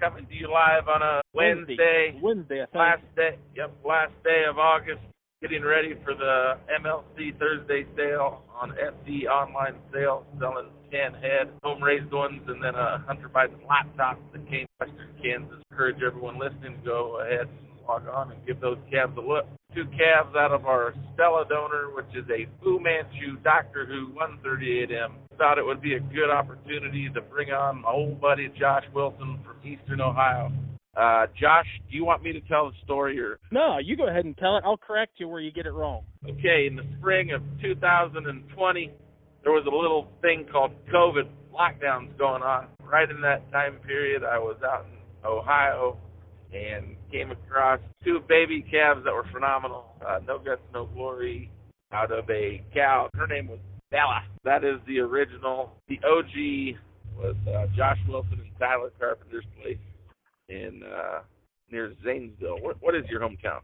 Coming to you live on a Wednesday. Wednesday, I think. Last day, yep, last day of August. Getting ready for the MLC Thursday sale on SC online sale, selling 10 head home raised ones, and then a Hunter Biden laptop that came from Western Kansas. Encourage everyone listening to go ahead and log on and give those calves a look. Two calves out of our Stella donor, which is a Fu Manchu Doctor Who 138M. Thought it would be a good opportunity to bring on my old buddy Josh Wilson from Eastern Ohio. Uh, Josh, do you want me to tell the story or? No, you go ahead and tell it. I'll correct you where you get it wrong. Okay, in the spring of 2020, there was a little thing called COVID lockdowns going on. Right in that time period, I was out in Ohio and came across two baby calves that were phenomenal. Uh, no guts, no glory, out of a cow. Her name was Bella. That is the original. The OG was uh, Josh Wilson and Tyler Carpenter's place in uh, near Zanesville. What, what is your hometown?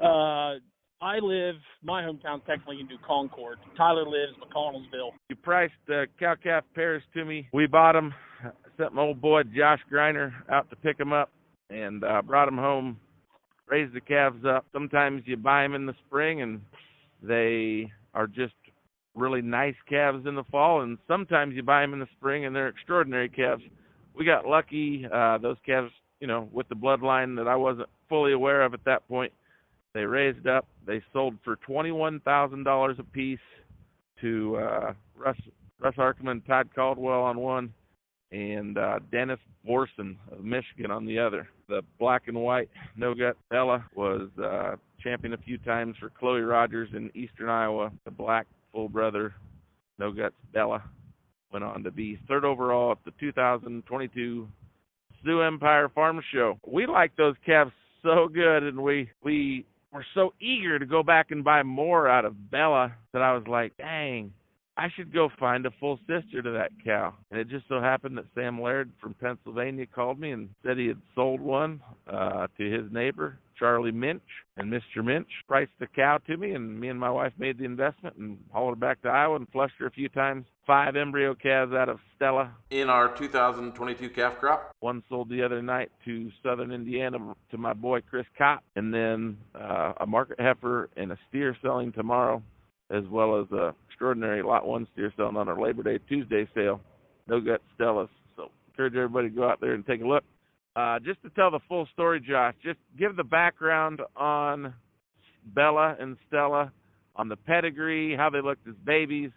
Uh, I live my hometown technically in New Concord. Tyler lives McConnelsville. You priced uh, cow calf pairs to me. We bought them. Sent my old boy Josh Griner out to pick them up and uh, brought them home. Raised the calves up. Sometimes you buy them in the spring and they are just really nice calves in the fall, and sometimes you buy them in the spring and they're extraordinary calves. We got lucky. Uh, those calves, you know, with the bloodline that I wasn't fully aware of at that point, they raised up. They sold for twenty-one thousand dollars a piece to uh, Russ Russ Arkman, Todd Caldwell on one, and uh, Dennis Borson of Michigan on the other. The black and white no gut Bella was uh, champion a few times for Chloe Rogers in Eastern Iowa. The black full brother no guts Bella went on to be third overall at the 2022 Sioux Empire Farm Show. We like those calves so good, and we we were so eager to go back and buy more out of Bella that I was like, dang, I should go find a full sister to that cow. And it just so happened that Sam Laird from Pennsylvania called me and said he had sold one uh, to his neighbor, Charlie Minch. And Mr. Minch priced the cow to me, and me and my wife made the investment and hauled her back to Iowa and flushed her a few times. Five embryo calves out of Stella. In our 2022 calf crop? One sold the other night to Southern Indiana to my boy Chris Kopp, and then uh, a market heifer and a steer selling tomorrow as well as a extraordinary lot one steer selling on our Labor Day Tuesday sale. No gut Stellas. So encourage everybody to go out there and take a look. Uh, just to tell the full story, Josh, just give the background on Bella and Stella, on the pedigree, how they looked as babies,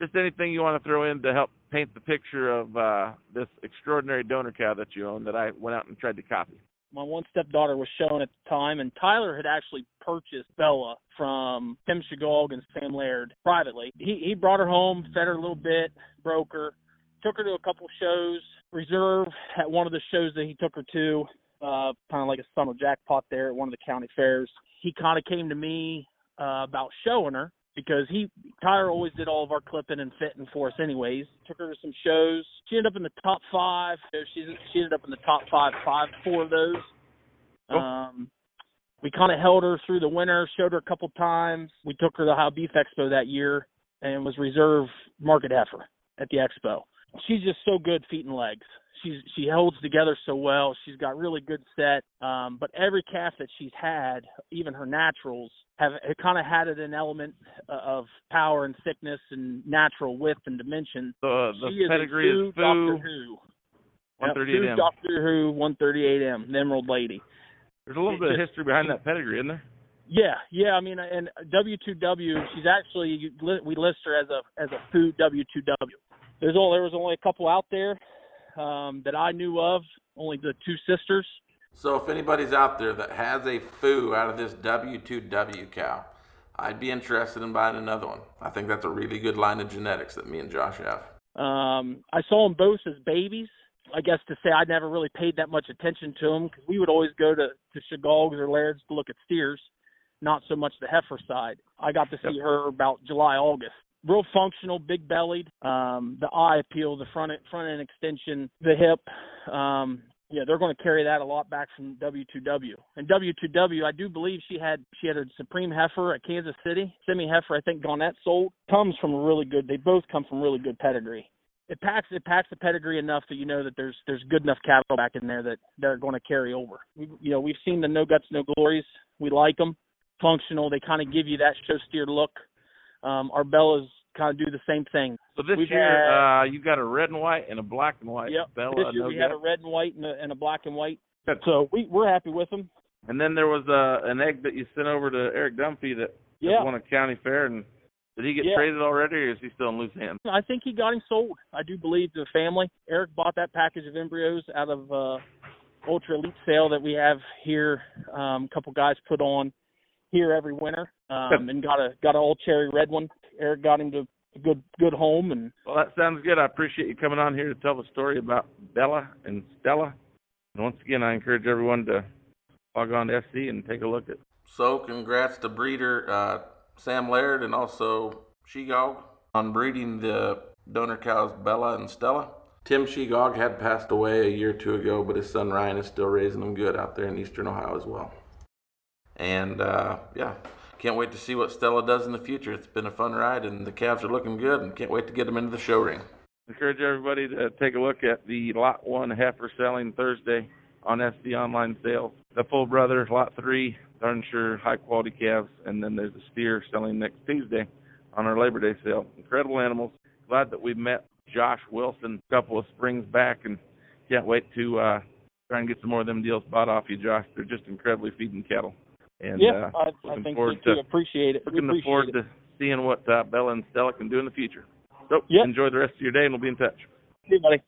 just anything you want to throw in to help paint the picture of uh, this extraordinary donor cow that you own that I went out and tried to copy my one stepdaughter was shown at the time, and Tyler had actually purchased Bella from Tim Shegog and Sam Laird privately. He he brought her home, fed her a little bit, broke her, took her to a couple shows. Reserve at one of the shows that he took her to, uh, kind of like a summer jackpot there at one of the county fairs. He kind of came to me uh, about showing her, because he Tyler always did all of our clipping and fitting for us anyways. Took her to some shows. She ended up in the top five. She's she ended up in the top five, five, four of those. Oh. Um we kind of held her through the winter, showed her a couple times. We took her to the Ohio Beef Expo that year and was reserve market heifer at the expo. She's just so good feet and legs she's she holds together so well. She's got really good set. Um, but every calf that she's had, even her naturals, have kind of had an element of power and thickness and natural width and dimension. The the she pedigree is, is. Doctor Who. 138M. Yep, Doctor Who 138M, the Emerald Lady. There's a little bit of history behind that pedigree, isn't there? Yeah, yeah. I mean, and W2W, she's actually we list her as a as a food W2W. There's only there was only a couple out there um, that I knew of, only the two sisters. So if anybody's out there that has a foo out of this W2W cow, I'd be interested in buying another one. I think that's a really good line of genetics that me and Josh have. Um, I saw them both as babies. I guess to say I never really paid that much attention to them because we would always go to to Shegogs or Laird's to look at steers, not so much the heifer side. I got to see yep. her about July August, real functional, big bellied. Um, the eye appeal, the front front end extension, the hip. Um, yeah, they're going to carry that a lot back from W2W. And W2W, I do believe she had she had a Supreme heifer at Kansas City, semi heifer. I think Gonette sold comes from a really good. They both come from really good pedigree. it packs it packs the pedigree enough that you know that there's there's good enough cattle back in there that they're going to carry over. We, you know, we've seen the no guts, no glories. We like them, functional. They kind of give you that show steer look. Um, our Bellas kind of do the same thing. So this We've year, had- uh, you got a red and white and a black and white. Yep. Bella, this year no we had a red and white and a, and a black and white. Good. So we we're happy with them. And then there was uh, an egg that you sent over to Eric Dunphy that, that Yeah. won a county fair. And did he get Yeah. traded already, or is he still in loose hands? I think he got him sold. I do believe the family. Eric bought that package of embryos out of uh Ultra Elite sale that we have here. Um, a couple guys put on here every winter, um, and got a got an old cherry red one. Eric got him to a good good home, and Well, that sounds good. I appreciate you coming on here to tell the story about Bella and Stella. And once again, I encourage everyone to log on to SC and take a look at. So, congrats to breeder uh, Sam Laird and also Shegog on breeding the donor cows Bella and Stella. Tim Shegog had passed away a year or two ago, but his son Ryan is still raising them good out there in eastern Ohio as well. And uh, yeah, can't wait to see what Stella does in the future. It's been a fun ride, and the calves are looking good, and can't wait to get them into the show ring. Encourage everybody to take a look at the Lot 1 heifer selling Thursday on SC Online Sales. The Full Brother, Lot 3, darn sure high quality calves. And then there's a steer selling next Tuesday on our Labor Day sale. Incredible animals. Glad that we met Josh Wilson a couple of springs back and can't wait to uh, try and get some more of them deals bought off you, Josh. They're just incredibly feeding cattle. And yeah, uh, I, I think forward we to- appreciate it. Looking appreciate forward it. to seeing what uh, Bella and Stella can do in the future. So Yep. enjoy the rest of your day, and we'll be in touch. See you, buddy.